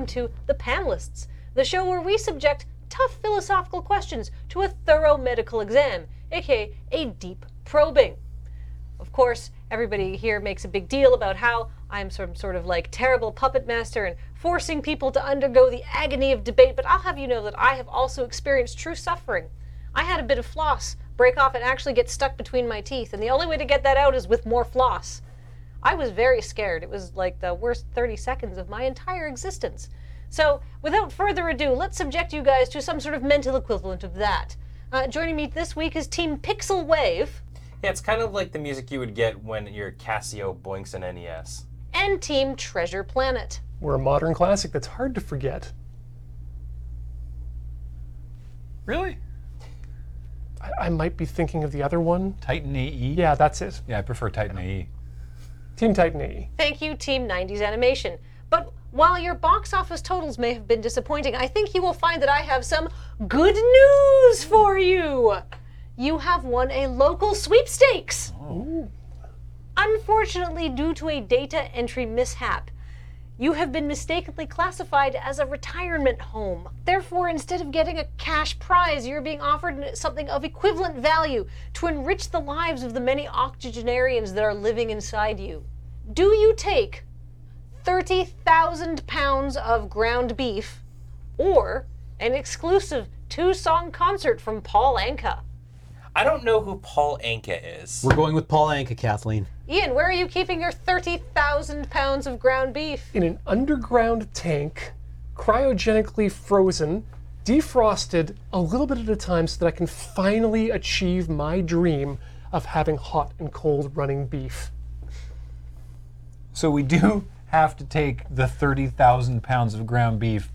Welcome to The Panelists, the show where we subject tough philosophical questions to a thorough medical exam, aka a deep probing. Of course, everybody here makes a big deal about how I'm some sort of like terrible puppet master and forcing people to undergo the agony of debate, but I'll have you know that I have also experienced true suffering. I had a bit of floss break off and actually get stuck between my teeth, and the only way to get that out is with more floss. I was very scared. It was like the worst 30 seconds of my entire existence. So, without further ado, let's subject you guys to some sort of mental equivalent of that. Uh, joining me this week is Team Pixel Wave Yeah, it's kind of like the music you would get when your Casio boinks an NES. and Team Treasure Planet. We're a modern classic that's hard to forget. Really? I, I might be thinking of the other one. Titan AE? Yeah, that's it. Yeah, I prefer Titan AE. Team Titan AE. Thank you, Team 90s Animation. But while your box office totals may have been disappointing, I think you will find that I have some good news for you. You have won a local sweepstakes. Unfortunately, due to a data entry mishap, you have been mistakenly classified as a retirement home. Therefore, instead of getting a cash prize, you're being offered something of equivalent value to enrich the lives of the many octogenarians that are living inside you. Do you take 30,000 pounds of ground beef or an exclusive two song concert from Paul Anka? I don't know who Paul Anka is. We're going with Paul Anka, Kathleen. Ian, where are you keeping your 30,000 pounds of ground beef? In an underground tank, cryogenically frozen, defrosted a little bit at a time so that I can finally achieve my dream of having hot and cold running beef. So we do have to take the 30,000 pounds of ground beef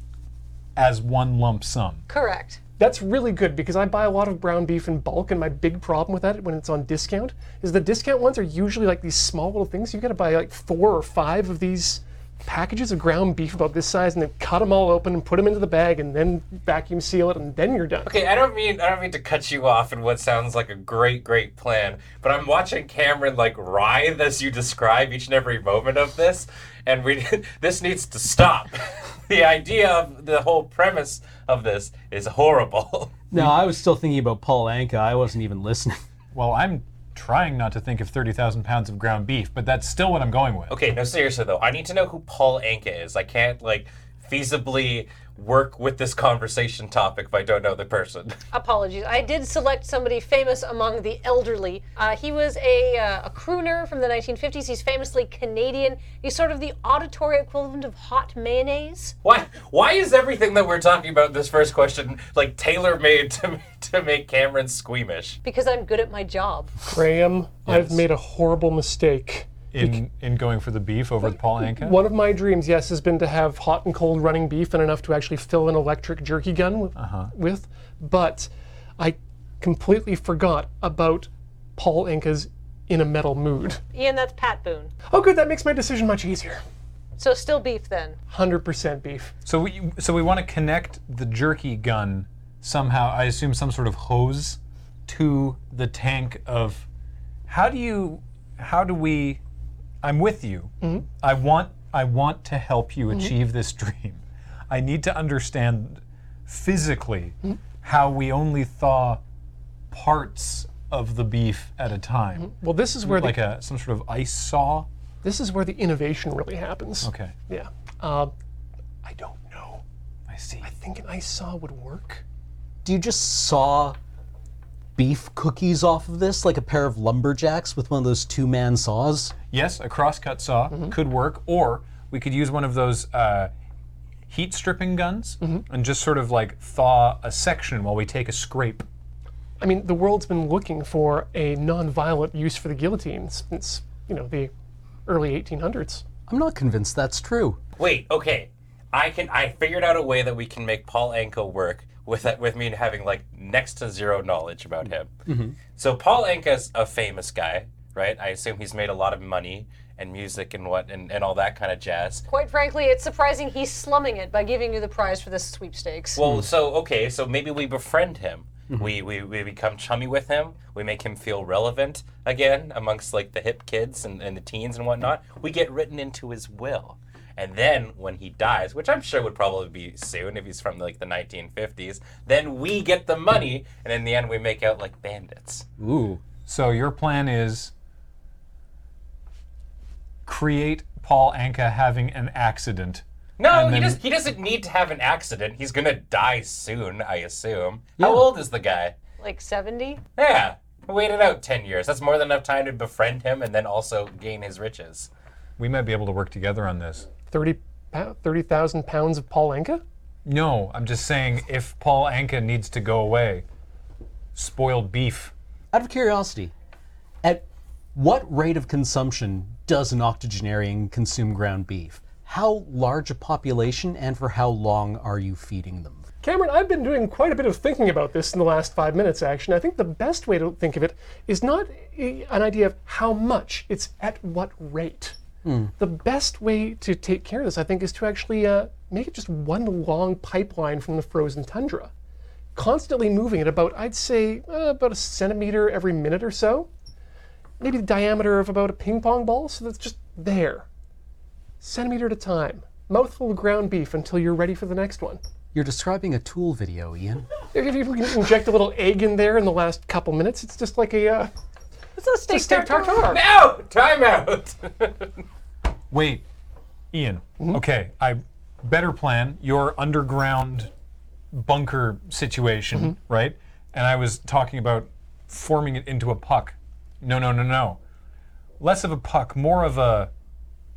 as one lump sum. Correct. That's really good because I buy a lot of brown beef in bulk, and my big problem with that when it's on discount is the discount ones are usually like these small little things. You got to buy like four or five of these packages of ground beef about this size, and then cut them all open and put them into the bag, and then vacuum seal it, and then you're done. Okay, I don't mean I don't mean to cut you off in what sounds like a great, great plan, but I'm watching Cameron like writhe as you describe each and every moment of this, and we this needs to stop. the idea of the whole premise of this is horrible. No, I was still thinking about Paul Anka. I wasn't even listening. Well, I'm trying not to think of 30,000 pounds of ground beef, but that's still what I'm going with. Okay, no, seriously though, I need to know who Paul Anka is. I can't like feasibly work with this conversation topic if I don't know the person. Apologies. I did select somebody famous among the elderly. Uh, he was a, uh, a crooner from the 1950s. He's famously Canadian. He's sort of the auditory equivalent of hot mayonnaise. Why? Why is everything that we're talking about in this first question like tailor made to to make Cameron squeamish? Because I'm good at my job. Graham, I've made a horrible mistake. In, in going for the beef over the Paul Anka? One of my dreams, yes, has been to have hot and cold running beef and enough to actually fill an electric jerky gun with, uh-huh. with. But I completely forgot about Paul Anka's in a metal mood. Ian, that's Pat Boone. Oh, good, that makes my decision much easier. So still beef then. 100% beef. So we so we want to connect the jerky gun somehow. I assume some sort of hose to the tank of. How do you? How do we? I'm with you. Mm-hmm. I want I want to help you mm-hmm. achieve this dream. I need to understand physically mm-hmm. how we only thaw parts of the beef at a time, Well, this is where like the, a some sort of ice saw. this is where the innovation really happens. Okay, Yeah. Uh, I don't know. I see. I think an ice saw would work. Do you just saw beef cookies off of this like a pair of lumberjacks with one of those two man saws? Yes, a crosscut saw could work, or we could use one of those uh, heat stripping guns and just sort of like thaw a section while we take a scrape. I mean, the world's been looking for a non-violent use for the guillotine since, you know, the early 1800s. I'm not convinced that's true. Wait, okay. I can. I figured out a way that we can make Paul Anka work with that, with me having like next to zero knowledge about him. Mm-hmm. So Paul Anka's a famous guy, right? I assume he's made a lot of money and music and what and, and all that kind of jazz. Quite frankly, it's surprising he's slumming it by giving you the prize for this sweepstakes. Well, mm. so okay, so maybe we befriend him. Mm-hmm. We, we we become chummy with him. We make him feel relevant again amongst like the hip kids and, and the teens and whatnot. We get written into his will, And then when he dies, which I'm sure would probably be soon if he's from like the 1950s, then we get the money, and in the end we make out like bandits. Ooh. So your plan is create Paul Anka having an accident. No, he, then- does, he doesn't need to have an accident. He's gonna die soon, I assume. How old is the guy? Like 70? Yeah, wait it out 10 years. That's more than enough time to befriend him and then also gain his riches. We might be able to work together on this. 30 30,000 pounds of Paul Anka? No, I'm just saying if Paul Anka needs to go away, spoiled beef. Out of curiosity, at what rate of consumption does an octogenarian consume ground beef? How large a population and for how long are you feeding them? Cameron, I've been doing quite a bit of thinking about this in the last five minutes, actually. I think the best way to think of it is not an idea of how much, it's at what rate. The best way to take care of this, I think, is to actually uh, make it just one long pipeline from the frozen tundra. Constantly moving at about, I'd say, uh, about a centimeter every minute or so. Maybe the diameter of about a ping pong ball, so that's just there. Centimeter at a time. Mouthful of ground beef until you're ready for the next one. You're describing a tool video, Ian. If you can inject a little egg in there in the last couple minutes, it's just like a uh, It's a steak, a steak tartare. tartare. No! Time out! Wait, Ian. Mm-hmm. Okay, I better plan your underground bunker situation, mm-hmm. right? And I was talking about forming it into a puck. No, no, no, no. Less of a puck, more of a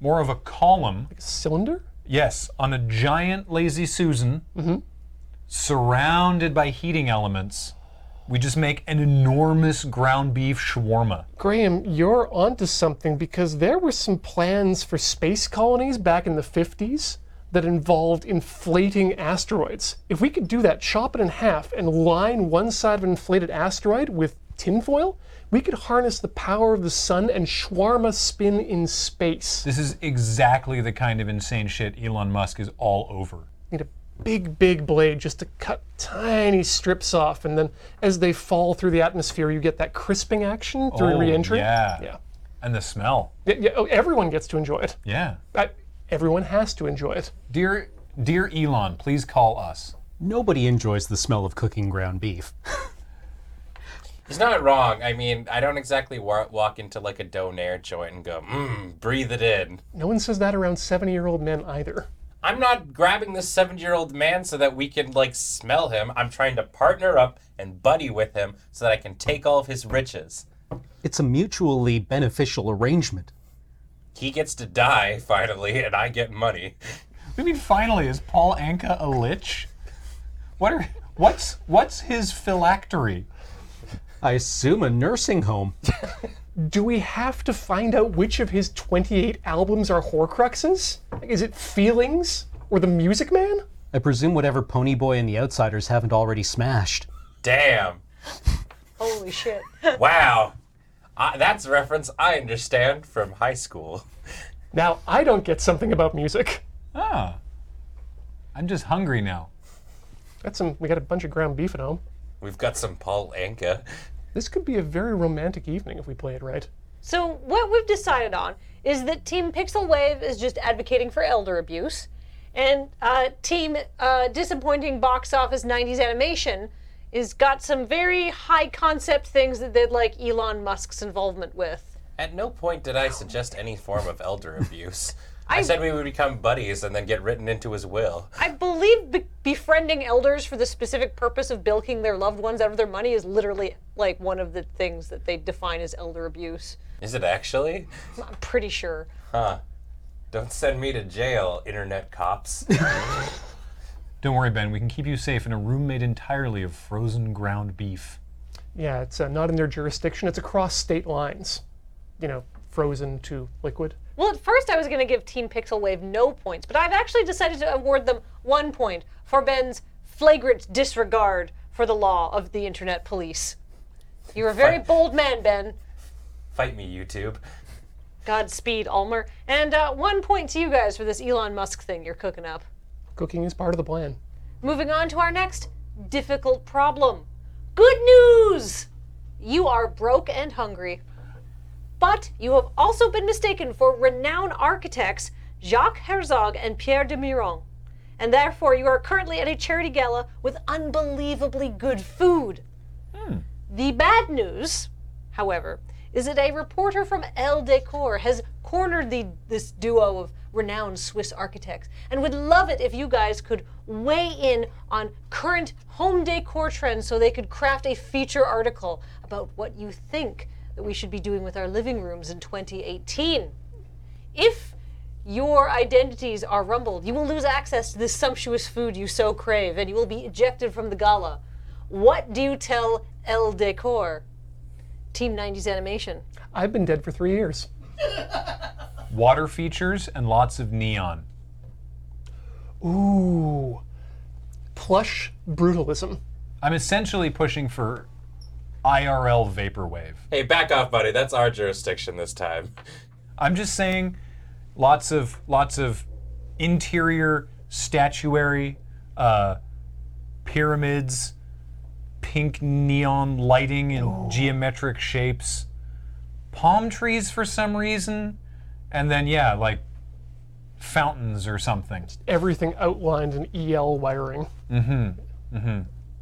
more of a column. A cylinder. Yes, on a giant lazy Susan, mm-hmm. surrounded by heating elements. We just make an enormous ground beef shawarma. Graham, you're onto something because there were some plans for space colonies back in the 50s that involved inflating asteroids. If we could do that, chop it in half, and line one side of an inflated asteroid with tinfoil, we could harness the power of the sun and shawarma spin in space. This is exactly the kind of insane shit Elon Musk is all over. need a big, big blade just to cut tiny strips off, and then as they fall through the atmosphere, you get that crisping action through Oh, re-entry. Yeah. Yeah. And the smell. Yeah, yeah, oh, everyone gets to enjoy it. Yeah. I, everyone has to enjoy it. Dear dear Elon, please call us. Nobody enjoys the smell of cooking ground beef. He's not wrong. I mean, I don't exactly wa- walk into like a donair joint and go, mmm, breathe it in. No one says that around 70 year old men either. I'm not grabbing this 70 year old man so that we can like smell him. I'm trying to partner up and buddy with him so that I can take all of his riches. It's a mutually beneficial arrangement. He gets to die finally, and I get money. I mean, finally, is Paul Anka a lich? What are what's what's his phylactery? I assume a nursing home. Do we have to find out which of his 28 albums are Horcruxes? Is it Feelings or The Music Man? I presume whatever Ponyboy and the Outsiders haven't already smashed. Damn. Holy shit. Wow. Uh, that's a reference I understand from high school. Now, I don't get something about music. Ah. I'm just hungry now. Got some, we got a bunch of ground beef at home. We've got some Paul Anka. This could be a very romantic evening if we play it right. So what we've decided on is that Team Pixel Wave is just advocating for elder abuse, and uh, Team uh, Disappointing Box Office '90s Animation is got some very high concept things that they'd like Elon Musk's involvement with. At no point did I suggest any form of elder abuse. I, said we would become buddies and then get written into his will. I believe be- befriending elders for the specific purpose of bilking their loved ones out of their money is literally like one of the things that they define as elder abuse. Is it actually? I'm pretty sure. Huh. Don't send me to jail, internet cops. Don't worry, Ben. We can keep you safe in a room made entirely of frozen ground beef. Yeah, it's uh, not in their jurisdiction. It's across state lines. You know, frozen to liquid. Well, at first I was going to give Team Pixel Wave no points, but I've actually decided to award them one point for Ben's flagrant disregard for the law of the Internet Police. You're a very bold man, Ben. Fight me, YouTube. Godspeed, Ulmer. And uh, one point to you guys for this Elon Musk thing you're cooking up. Cooking is part of the plan. Moving on to our next difficult problem. Good news! You are broke and hungry. But you have also been mistaken for renowned architects Jacques Herzog and Pierre de Meuron. And therefore, you are currently at a charity gala with unbelievably good food. Hmm. The bad news, however, is that a reporter from Elle Decor has cornered the, this duo of renowned Swiss architects and would love it if you guys could weigh in on current home decor trends so they could craft a feature article about what you think that we should be doing with our living rooms in 2018. If your identities are rumbled, you will lose access to this sumptuous food you so crave and you will be ejected from the gala. What do you tell Elle Decor? Team 90s Animation. I've been dead for three years. Water features and lots of neon. Ooh. Plush brutalism. I'm essentially pushing for IRL vaporwave. Hey, back off, buddy. That's our jurisdiction this time. I'm just saying lots of lots of interior statuary, uh, pyramids, pink neon lighting in geometric shapes, palm trees for some reason, and then yeah, like fountains or something. Everything outlined in EL wiring. Mm-hmm. Mm-hmm.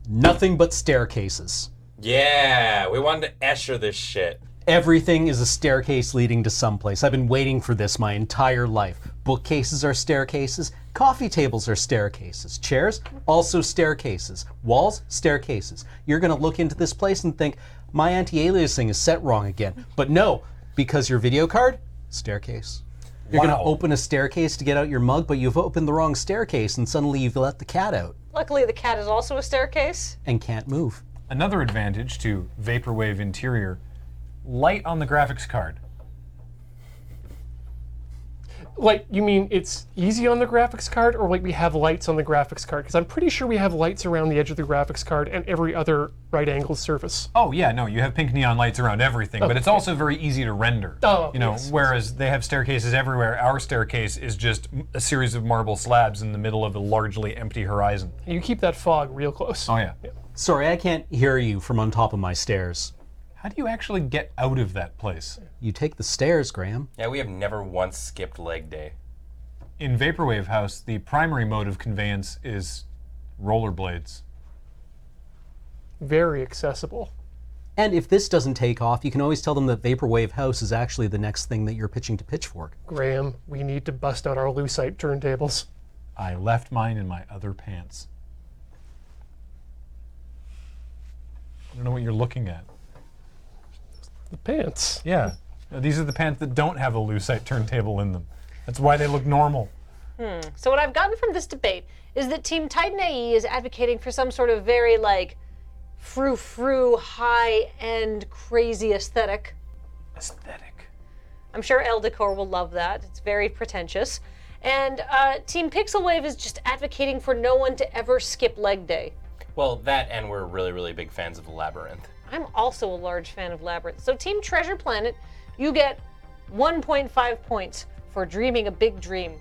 Nothing but staircases. Yeah, we wanted to Escher this shit. Everything is a staircase leading to someplace. I've been waiting for this my entire life. Bookcases are staircases. Coffee tables are staircases. Chairs, also staircases. Walls, staircases. You're going to look into this place and think, my anti aliasing is set wrong again. But no, because your video card, staircase. You're going to open a staircase to get out your mug, but you've opened the wrong staircase and suddenly you've let the cat out Luckily, the cat is also a staircase. and can't move. Another advantage to vaporwave interior, light on the graphics card. Like, you mean it's easy on the graphics card, or like we have lights on the graphics card? Because I'm pretty sure we have lights around the edge of the graphics card and every other right angle surface. Oh yeah, no, you have pink neon lights around everything, but it's also very easy to render. Oh, you know, yes, whereas they have staircases everywhere, our staircase is just a series of marble slabs in the middle of a largely empty horizon. You keep that fog real close. Oh yeah. Sorry, I can't hear you from on top of my stairs. How do you actually get out of that place? You take the stairs, Graham. Yeah, we have never once skipped leg day. In Vaporwave House, the primary mode of conveyance is rollerblades. Very accessible. And if this doesn't take off, you can always tell them that Vaporwave House is actually the next thing that you're pitching to Pitchfork. Graham, we need to bust out our Lucite turntables. I left mine in my other pants. Don't know what you're looking at. The pants. Yeah. No, these are the pants that don't have a Lucite turntable in them. That's why they look normal. Hmm. So what I've gotten from this debate is that Team Titan AE is advocating for some sort of very like frou-frou, high-end, crazy aesthetic. Aesthetic. I'm sure Elle Decor will love that. It's very pretentious. And uh, Team Pixel Wave is just advocating for no one to ever skip leg day. Well, that and we're really, really big fans of the Labyrinth. I'm also a large fan of Labyrinth. So, Team Treasure Planet, you get 1.5 points for dreaming a big dream.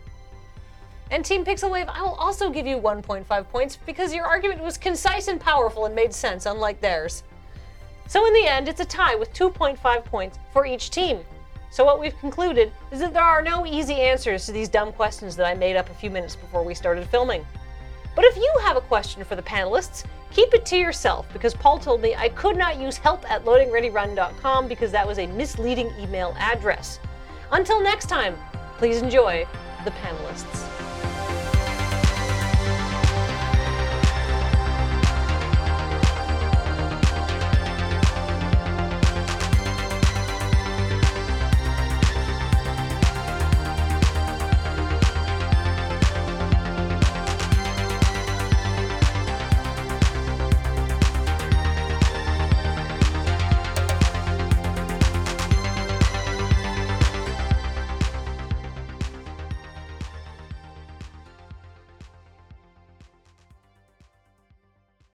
And Team Pixel Wave, I will also give you 1.5 points because your argument was concise and powerful and made sense, unlike theirs. So, in the end, it's a tie with 2.5 points for each team. So, what we've concluded is that there are no easy answers to these dumb questions that I made up a few minutes before we started filming. But if you have a question for the panelists, keep it to yourself because Paul told me I could not use help at loadingreadyrun.com because that was a misleading email address. Until next time, please enjoy the panelists.